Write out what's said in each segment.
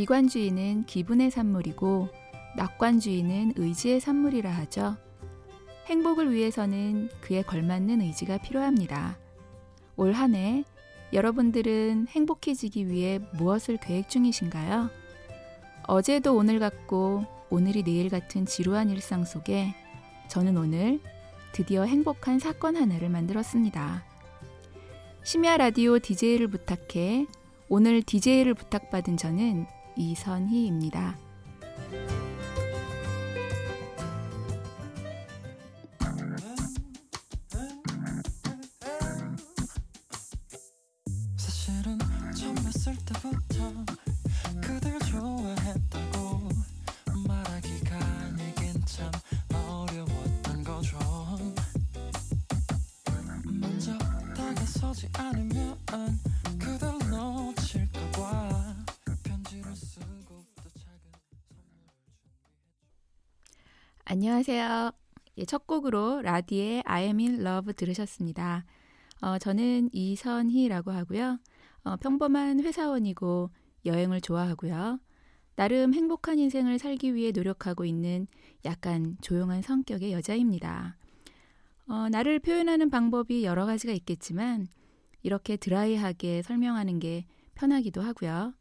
비관주의는 기분의 산물이고 낙관주의는 의지의 산물이라 하죠. 행복을 위해서는 그에 걸맞는 의지가 필요합니다. 올 한 해 여러분들은 행복해지기 위해 무엇을 계획 중이신가요? 어제도 오늘 같고 오늘이 내일 같은 지루한 일상 속에 저는 오늘 드디어 행복한 사건 하나를 만들었습니다. 심야 라디오 DJ를 부탁해 오늘 DJ를 부탁받은 저는 이선희입니다. 안녕하세요. 예, 첫 곡으로 라디의 I am in love 들으셨습니다. 어, 저는 이선희라고 하고요. 어, 평범한 회사원이고 여행을 좋아하고요. 나름 행복한 인생을 살기 위해 노력하고 있는 약간 조용한 성격의 여자입니다. 어, 나를 표현하는 방법이 여러 가지가 있겠지만 이렇게 드라이하게 설명하는 게 편하기도 하고요.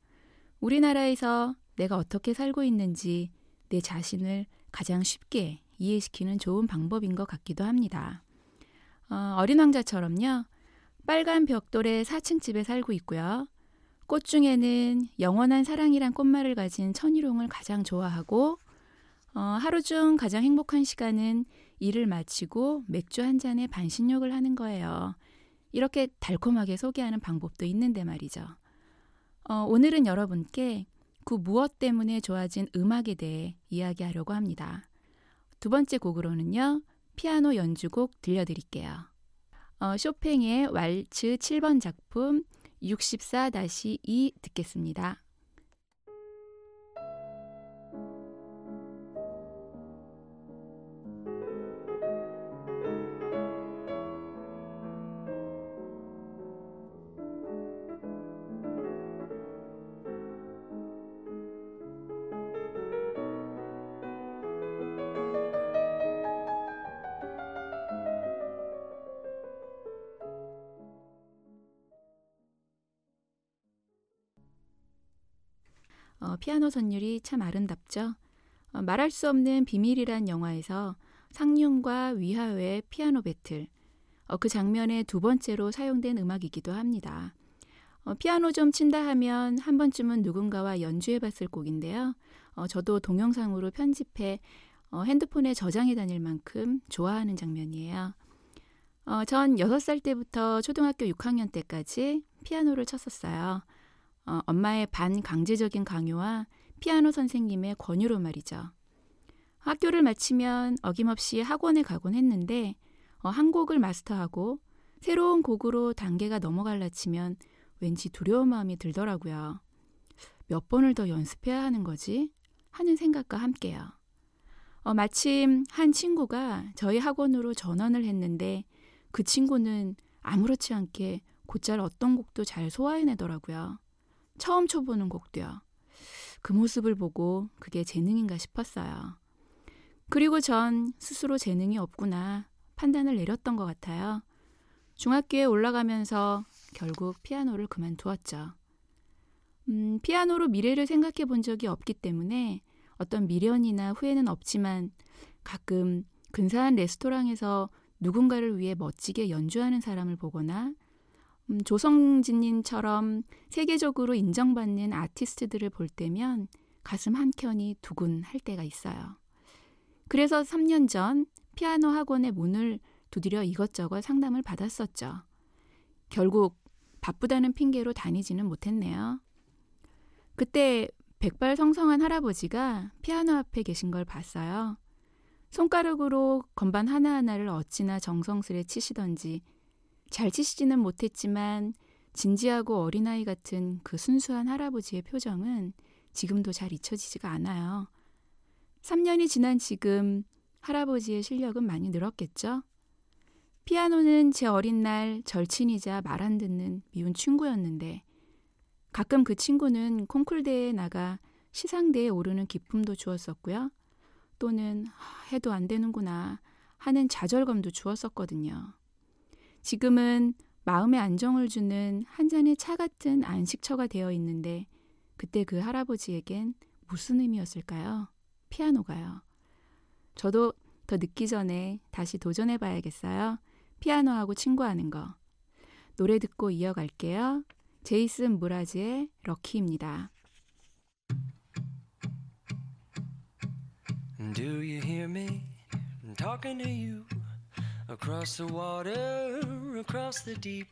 우리나라에서 내가 어떻게 살고 있는지 내 자신을 가장 쉽게 이해시키는 좋은 방법인 것 같기도 합니다. 어, 어린 왕자처럼요. 빨간 벽돌의 4층 집에 살고 있고요. 꽃 중에는 영원한 사랑이란 꽃말을 가진 천일홍을 가장 좋아하고 어, 하루 중 가장 행복한 시간은 일을 마치고 맥주 한 잔에 반신욕을 하는 거예요. 이렇게 달콤하게 소개하는 방법도 있는데 말이죠. 어, 오늘은 여러분께 그 무엇 때문에 좋아진 음악에 대해 이야기하려고 합니다. 두 번째 곡으로는요, 피아노 연주곡 들려드릴게요. 어, 쇼팽의 왈츠 7번 작품 64-2 듣겠습니다. 피아노 선율이 참 아름답죠. 어, 말할 수 없는 비밀이란 영화에서 상륜과 위하의 피아노 배틀, 어, 그 장면의 두 번째로 사용된 음악이기도 합니다. 어, 피아노 좀 친다 하면 한 번쯤은 누군가와 연주해 봤을 곡인데요. 어, 저도 동영상으로 편집해 어, 핸드폰에 저장해 다닐 만큼 좋아하는 장면이에요. 어, 전 6살 때부터 초등학교 6학년 때까지 피아노를 쳤었어요. 어, 엄마의 반강제적인 강요와 피아노 선생님의 권유로 말이죠. 학교를 마치면 어김없이 학원에 가곤 했는데 어, 한 곡을 마스터하고 새로운 곡으로 단계가 넘어갈라 치면 왠지 두려운 마음이 들더라고요. 몇 번을 더 연습해야 하는 거지? 하는 생각과 함께요. 어, 마침 한 친구가 저희 학원으로 전원을 했는데 그 친구는 아무렇지 않게 곧잘 어떤 곡도 잘 소화해내더라고요. 처음 쳐보는 곡도요. 그 모습을 보고 그게 재능인가 싶었어요. 그리고 전 스스로 재능이 없구나 판단을 내렸던 것 같아요. 중학교에 올라가면서 결국 피아노를 그만두었죠. 음, 피아노로 미래를 생각해 본 적이 없기 때문에 어떤 미련이나 후회는 없지만 가끔 근사한 레스토랑에서 누군가를 위해 멋지게 연주하는 사람을 보거나 음, 조성진님처럼 세계적으로 인정받는 아티스트들을 볼 때면 가슴 한켠이 두근 할 때가 있어요. 그래서 3년 전 피아노 학원의 문을 두드려 이것저것 상담을 받았었죠. 결국 바쁘다는 핑계로 다니지는 못했네요. 그때 백발성성한 할아버지가 피아노 앞에 계신 걸 봤어요. 손가락으로 건반 하나하나를 어찌나 정성스레 치시던지 잘 치시지는 못했지만 진지하고 어린아이 같은 그 순수한 할아버지의 표정은 지금도 잘 잊혀지지가 않아요. 3년이 지난 지금 할아버지의 실력은 많이 늘었겠죠? 피아노는 제 어린 날 절친이자 말 안 듣는 미운 친구였는데 가끔 그 친구는 콩쿨대에 나가 시상대에 오르는 기쁨도 주었었고요. 또는 해도 안 되는구나 하는 좌절감도 주었었거든요. 지금은 마음의 안정을 주는 한 잔의 차 같은 안식처가 되어 있는데 그때 그 할아버지에겐 무슨 의미였을까요? 피아노가요. 저도 더 늦기 전에 다시 도전해 봐야겠어요. 피아노하고 친구하는 거. 노래 듣고 이어갈게요. 제이슨 무라즈의 럭키입니다. Do you hear me talking to you across the water, across the deep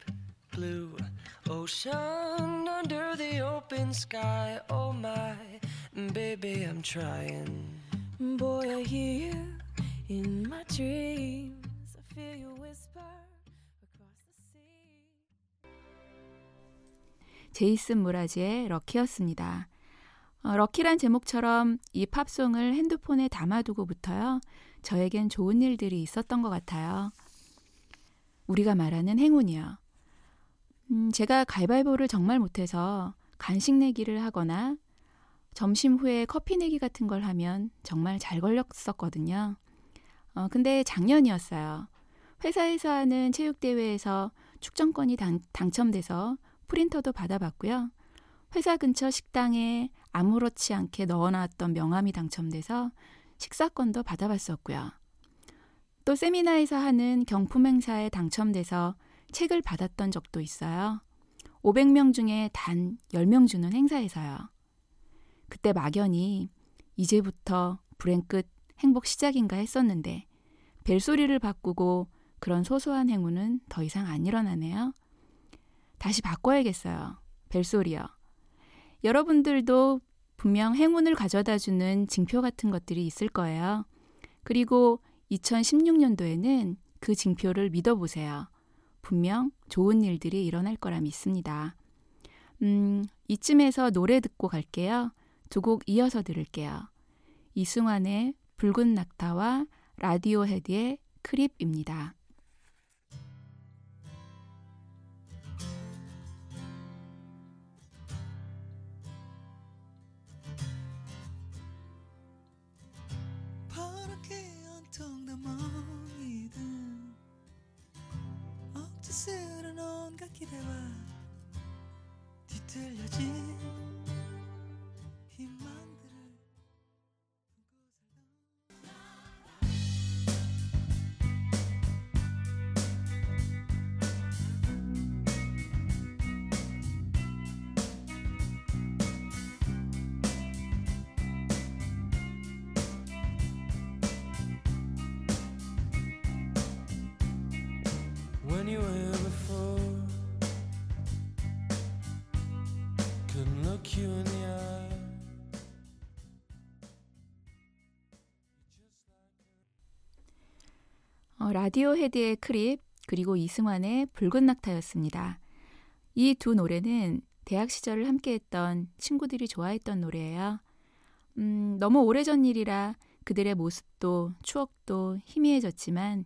blue ocean, under the open sky? Oh my, baby, I'm trying. Boy, I hear you in my dreams. I feel you whisper across the sea. 제이슨 무라지의 럭키였습니다. 어, 럭키란 제목처럼 이 팝송을 핸드폰에 담아두고부터요. 저에겐 좋은 일들이 있었던 것 같아요. 우리가 말하는 행운이요. 음, 제가 가위바위보를 정말 못해서 간식 내기를 하거나 점심 후에 커피 내기 같은 걸 하면 정말 잘 걸렸었거든요. 어, 근데 작년이었어요. 회사에서 하는 체육대회에서 축전권이 당, 당첨돼서 프린터도 받아봤고요. 회사 근처 식당에 아무렇지 않게 넣어놨던 명함이 당첨돼서 식사권도 받아봤었고요. 또 세미나에서 하는 경품 행사에 당첨돼서 책을 받았던 적도 있어요. 500명 중에 단 10명 주는 행사에서요. 그때 막연히 이제부터 불행 끝 행복 시작인가 했었는데 벨소리를 바꾸고 그런 소소한 행운은 더 이상 안 일어나네요. 다시 바꿔야겠어요. 벨소리요. 여러분들도 분명 행운을 가져다 주는 징표 같은 것들이 있을 거예요. 그리고 2016년도에는 그 징표를 믿어보세요. 분명 좋은 일들이 일어날 거라 믿습니다. 음, 이쯤에서 노래 듣고 갈게요. 두 곡 이어서 들을게요. 이승환의 붉은 낙타와 라디오 헤드의 크립입니다. 기대와 뒤틀려진 어, Radiohead의 Creep 그리고 이승환의 붉은 낙타였습니다. 이 두 노래는 대학 시절을 함께했던 친구들이 좋아했던 노래예요. 음, 너무 오래전 일이라 그들의 모습도 추억도 희미해졌지만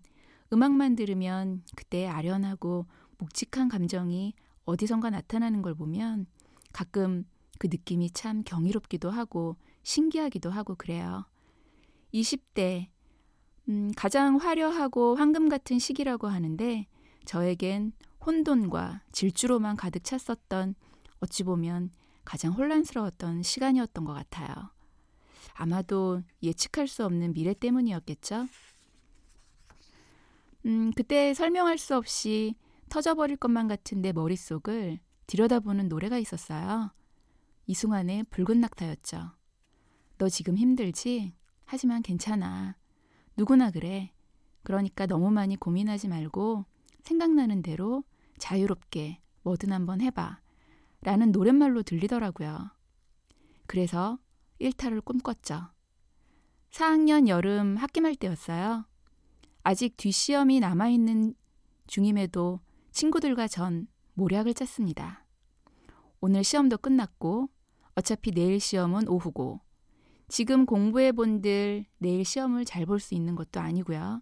음악만 들으면 그때의 아련하고 묵직한 감정이 어디선가 나타나는 걸 보면 가끔 그 느낌이 참 경이롭기도 하고 신기하기도 하고 그래요. 20대 음, 가장 화려하고 황금 같은 시기라고 하는데 저에겐 혼돈과 질주로만 가득 찼었던 어찌 보면 가장 혼란스러웠던 시간이었던 것 같아요. 아마도 예측할 수 없는 미래 때문이었겠죠? 음, 그때 설명할 수 없이 터져버릴 것만 같은 내 머릿속을 들여다보는 노래가 있었어요. 이승환의 붉은 낙타였죠. 너 지금 힘들지? 하지만 괜찮아. 누구나 그래. 그러니까 너무 많이 고민하지 말고 생각나는 대로 자유롭게 뭐든 한번 해봐. 라는 노랫말로 들리더라고요. 그래서 일탈을 꿈꿨죠. 4학년 여름 학기말 때였어요. 아직 뒷시험이 남아있는 중임에도 친구들과 전 모략을 짰습니다. 오늘 시험도 끝났고 어차피 내일 시험은 오후고 지금 공부해 본들 내일 시험을 잘 볼 수 있는 것도 아니고요.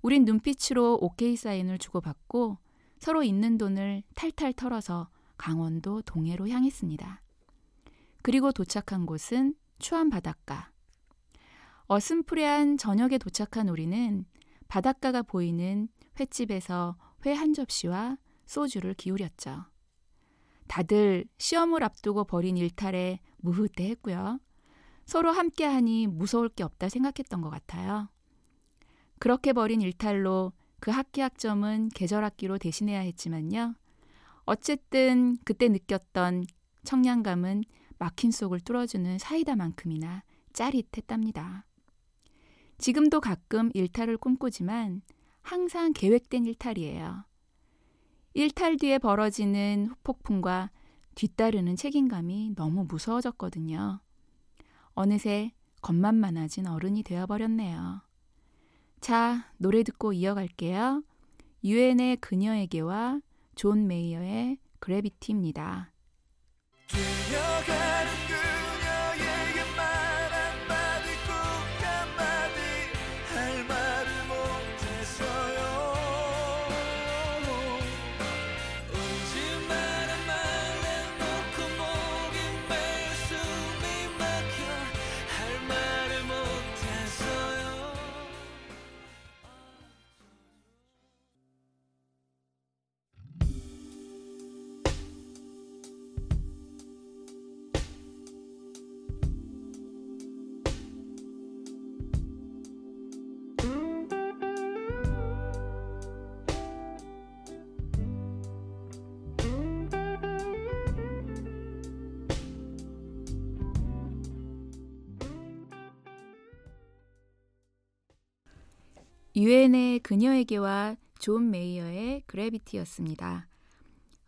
우린 눈빛으로 오케이 사인을 주고받고 서로 있는 돈을 탈탈 털어서 강원도 동해로 향했습니다. 그리고 도착한 곳은 추한 바닷가. 어슴푸레한 저녁에 도착한 우리는 바닷가가 보이는 횟집에서 회 한 접시와 소주를 기울였죠. 다들 시험을 앞두고 벌인 일탈에 무흐대했고요. 서로 함께하니 무서울 게 없다 생각했던 것 같아요. 그렇게 벌인 일탈로 그 학기 학점은 계절 학기로 대신해야 했지만요. 어쨌든 그때 느꼈던 청량감은 막힌 속을 뚫어주는 사이다만큼이나 짜릿했답니다. 지금도 가끔 일탈을 꿈꾸지만 항상 계획된 일탈이에요. 일탈 뒤에 벌어지는 후폭풍과 뒤따르는 책임감이 너무 무서워졌거든요. 어느새 겁만 많아진 어른이 되어버렸네요. 자, 노래 듣고 이어갈게요. UN의 그녀에게와 존 메이어의 Gravity입니다. UN의 그녀에게와 존 메이어의 Gravity였습니다.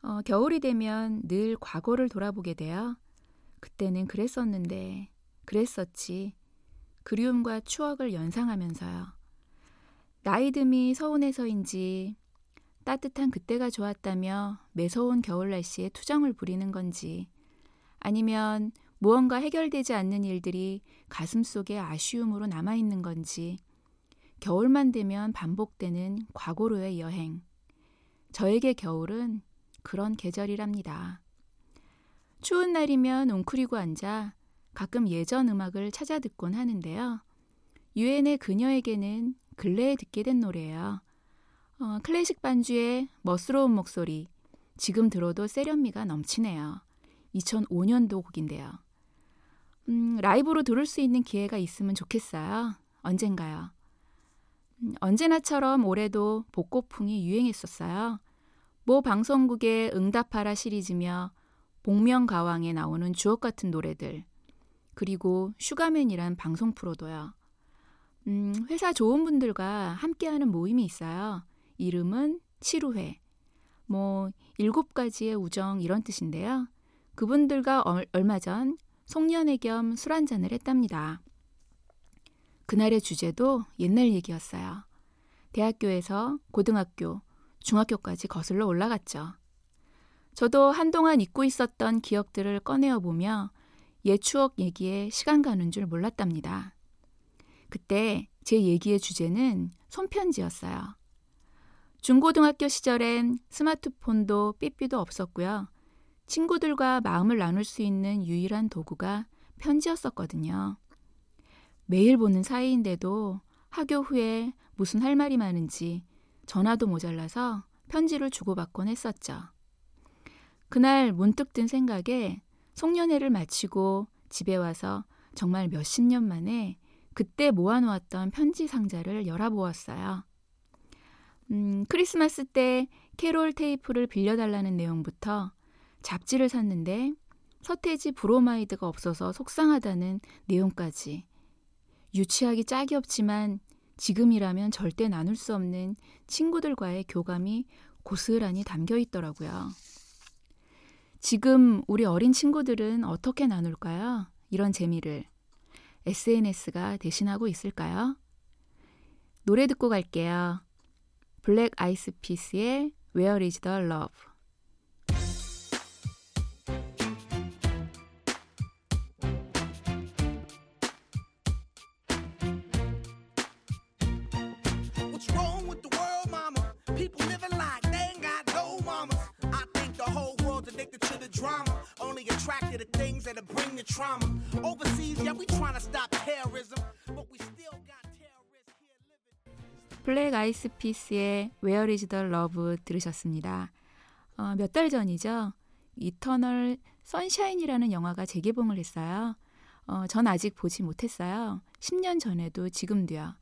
어, 겨울이 되면 늘 과거를 돌아보게 돼요. 그때는 그랬었는데, 그랬었지. 그리움과 추억을 연상하면서요. 나이듦이 서운해서인지, 따뜻한 그때가 좋았다며 매서운 겨울 날씨에 투정을 부리는 건지, 아니면 무언가 해결되지 않는 일들이 가슴 속에 아쉬움으로 남아있는 건지, 겨울만 되면 반복되는 과거로의 여행. 저에게 겨울은 그런 계절이랍니다. 추운 날이면 웅크리고 앉아 가끔 예전 음악을 찾아 듣곤 하는데요. 유엔의 그녀에게는 근래에 듣게 된 노래예요. 어, 클래식 반주의 멋스러운 목소리, 지금 들어도 세련미가 넘치네요. 2005년도 곡인데요. 음, 라이브로 들을 수 있는 기회가 있으면 좋겠어요. 언젠가요. 음, 언제나처럼 올해도 복고풍이 유행했었어요. 모 방송국의 응답하라 시리즈며 복면가왕에 나오는 주옥 같은 노래들, 그리고 슈가맨이란 방송 프로도요. 음, 회사 좋은 분들과 함께하는 모임이 있어요. 이름은 치루회. 뭐, 일곱 가지의 우정 이런 뜻인데요. 그분들과 얼, 얼마 전 송년회 겸 술 한잔을 했답니다. 그날의 주제도 옛날 얘기였어요. 대학교에서 고등학교, 중학교까지 거슬러 올라갔죠. 저도 한동안 잊고 있었던 기억들을 꺼내어 보며 옛 추억 얘기에 시간 가는 줄 몰랐답니다. 그때 제 얘기의 주제는 손편지였어요. 중고등학교 시절엔 스마트폰도 삐삐도 없었고요. 친구들과 마음을 나눌 수 있는 유일한 도구가 편지였었거든요. 매일 보는 사이인데도 학교 후에 무슨 할 말이 많은지 전화도 모자라서 편지를 주고받곤 했었죠. 그날 문득 든 생각에 송년회를 마치고 집에 와서 정말 몇십 년 만에 그때 모아놓았던 편지 상자를 열어보았어요. 음, 크리스마스 때 캐롤 테이프를 빌려달라는 내용부터 잡지를 샀는데 서태지 브로마이드가 없어서 속상하다는 내용까지 유치하기 짝이 없지만 지금이라면 절대 나눌 수 없는 친구들과의 교감이 고스란히 담겨 있더라고요. 지금 우리 어린 친구들은 어떻게 나눌까요? 이런 재미를 SNS가 대신하고 있을까요? 노래 듣고 갈게요. 블랙 아이스 피스의 Where is the Love addicted drama. Only attracted to things that'll bring the trauma. Overseas, yeah, we trying to stop terrorism, but we still got terrorists here living. 블랙 아이스 피스의 Where is the Love 들으셨습니다. 어, 몇 달 전이죠. 이터널 선샤인이라는 영화가 재개봉을 했어요. 어, 전 아직 보지 못했어요. 10년 전에도 지금도요.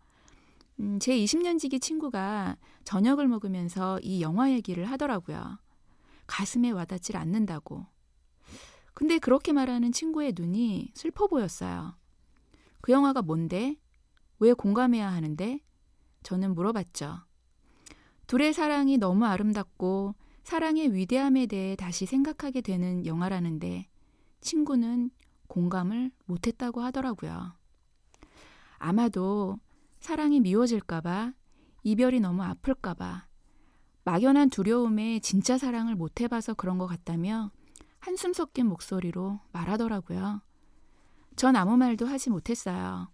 음, 제 20년지기 친구가 저녁을 먹으면서 이 영화 얘기를 하더라고요. 가슴에 와닿질 않는다고. 근데 그렇게 말하는 친구의 눈이 슬퍼 보였어요. 그 영화가 뭔데? 왜 공감해야 하는데? 저는 물어봤죠. 둘의 사랑이 너무 아름답고 사랑의 위대함에 대해 다시 생각하게 되는 영화라는데 친구는 공감을 못했다고 하더라고요. 아마도 사랑이 미워질까봐, 이별이 너무 아플까봐, 막연한 두려움에 진짜 사랑을 못 해봐서 그런 것 같다며 한숨 섞인 목소리로 말하더라고요. 전 아무 말도 하지 못했어요.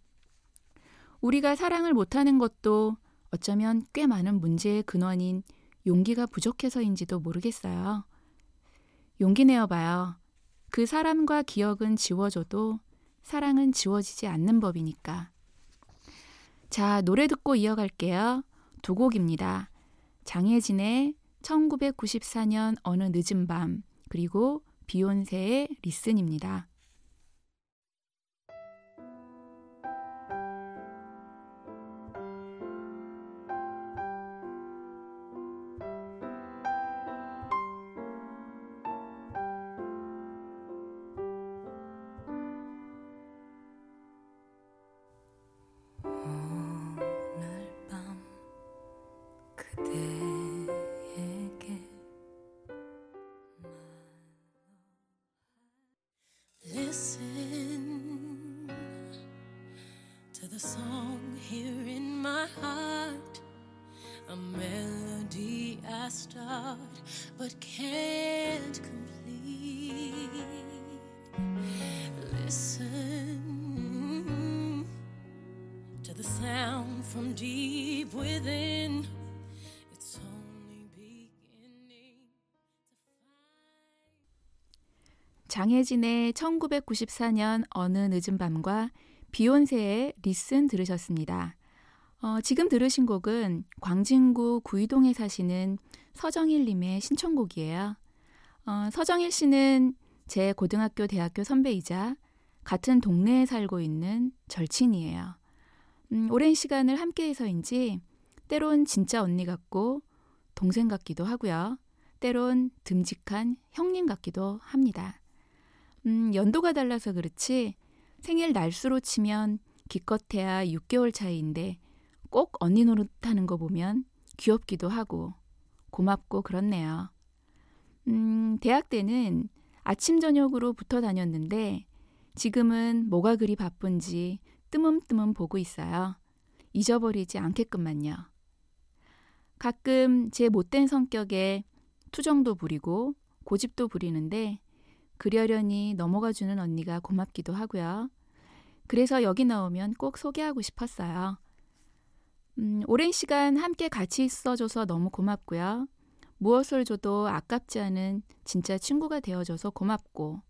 우리가 사랑을 못하는 것도 어쩌면 꽤 많은 문제의 근원인 용기가 부족해서인지도 모르겠어요. 용기 내어봐요. 그 사람과 기억은 지워져도 사랑은 지워지지 않는 법이니까. 자, 노래 듣고 이어갈게요. 두 곡입니다. 장혜진의 1994년 어느 늦은 밤, 그리고 비욘세의 리슨입니다. 장혜진의 1994년 어느 늦은 밤과 비욘세의 리슨 들으셨습니다. 어, 지금 들으신 곡은 광진구 구이동에 사시는 서정일님의 신청곡이에요. 어, 서정일 씨는 제 고등학교, 대학교 선배이자 같은 동네에 살고 있는 절친이에요. 음, 오랜 시간을 함께해서인지 때론 진짜 언니 같고 동생 같기도 하고요. 때론 듬직한 형님 같기도 합니다. 음, 연도가 달라서 그렇지 생일 날수로 치면 기껏해야 6개월 차이인데 꼭 언니 노릇하는 거 보면 귀엽기도 하고 고맙고 그렇네요. 음, 대학 때는 아침, 저녁으로 붙어 다녔는데 지금은 뭐가 그리 바쁜지 뜨문뜨문 보고 있어요. 잊어버리지 않게끔만요. 가끔 제 못된 성격에 투정도 부리고 고집도 부리는데 그려려니 넘어가 주는 언니가 고맙기도 하고요. 그래서 여기 나오면 꼭 소개하고 싶었어요. 음, 오랜 시간 함께 같이 있어줘서 너무 고맙고요. 무엇을 줘도 아깝지 않은 진짜 친구가 되어줘서 고맙고,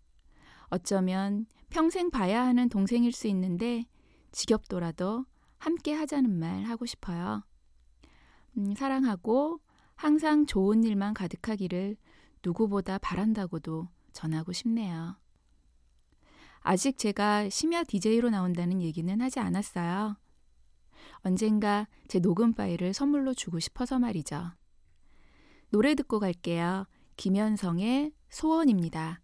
어쩌면 평생 봐야 하는 동생일 수 있는데, 지겹더라도 함께 하자는 말 하고 싶어요. 음, 사랑하고 항상 좋은 일만 가득하기를 누구보다 바란다고도 전하고 싶네요. 아직 제가 심야 DJ로 나온다는 얘기는 하지 않았어요. 언젠가 제 녹음 파일을 선물로 주고 싶어서 말이죠. 노래 듣고 갈게요. 김현성의 소원입니다.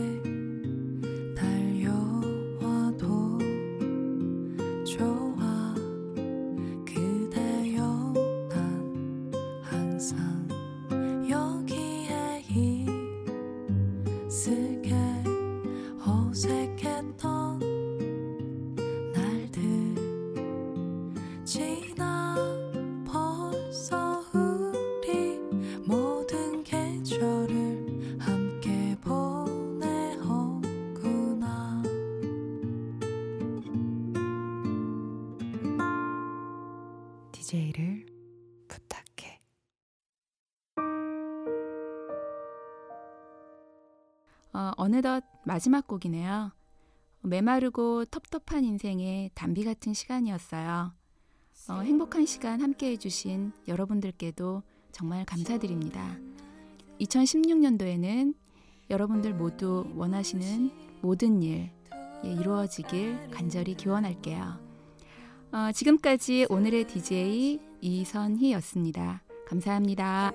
어느덧 마지막 곡이네요. 메마르고 텁텁한 인생의 단비 같은 시간이었어요. 어, 행복한 시간 함께 해주신 여러분들께도 정말 감사드립니다. 2016년도에는 여러분들 모두 원하시는 모든 일 예, 이루어지길 간절히 기원할게요. 어, 지금까지 오늘의 DJ 이선희였습니다. 감사합니다.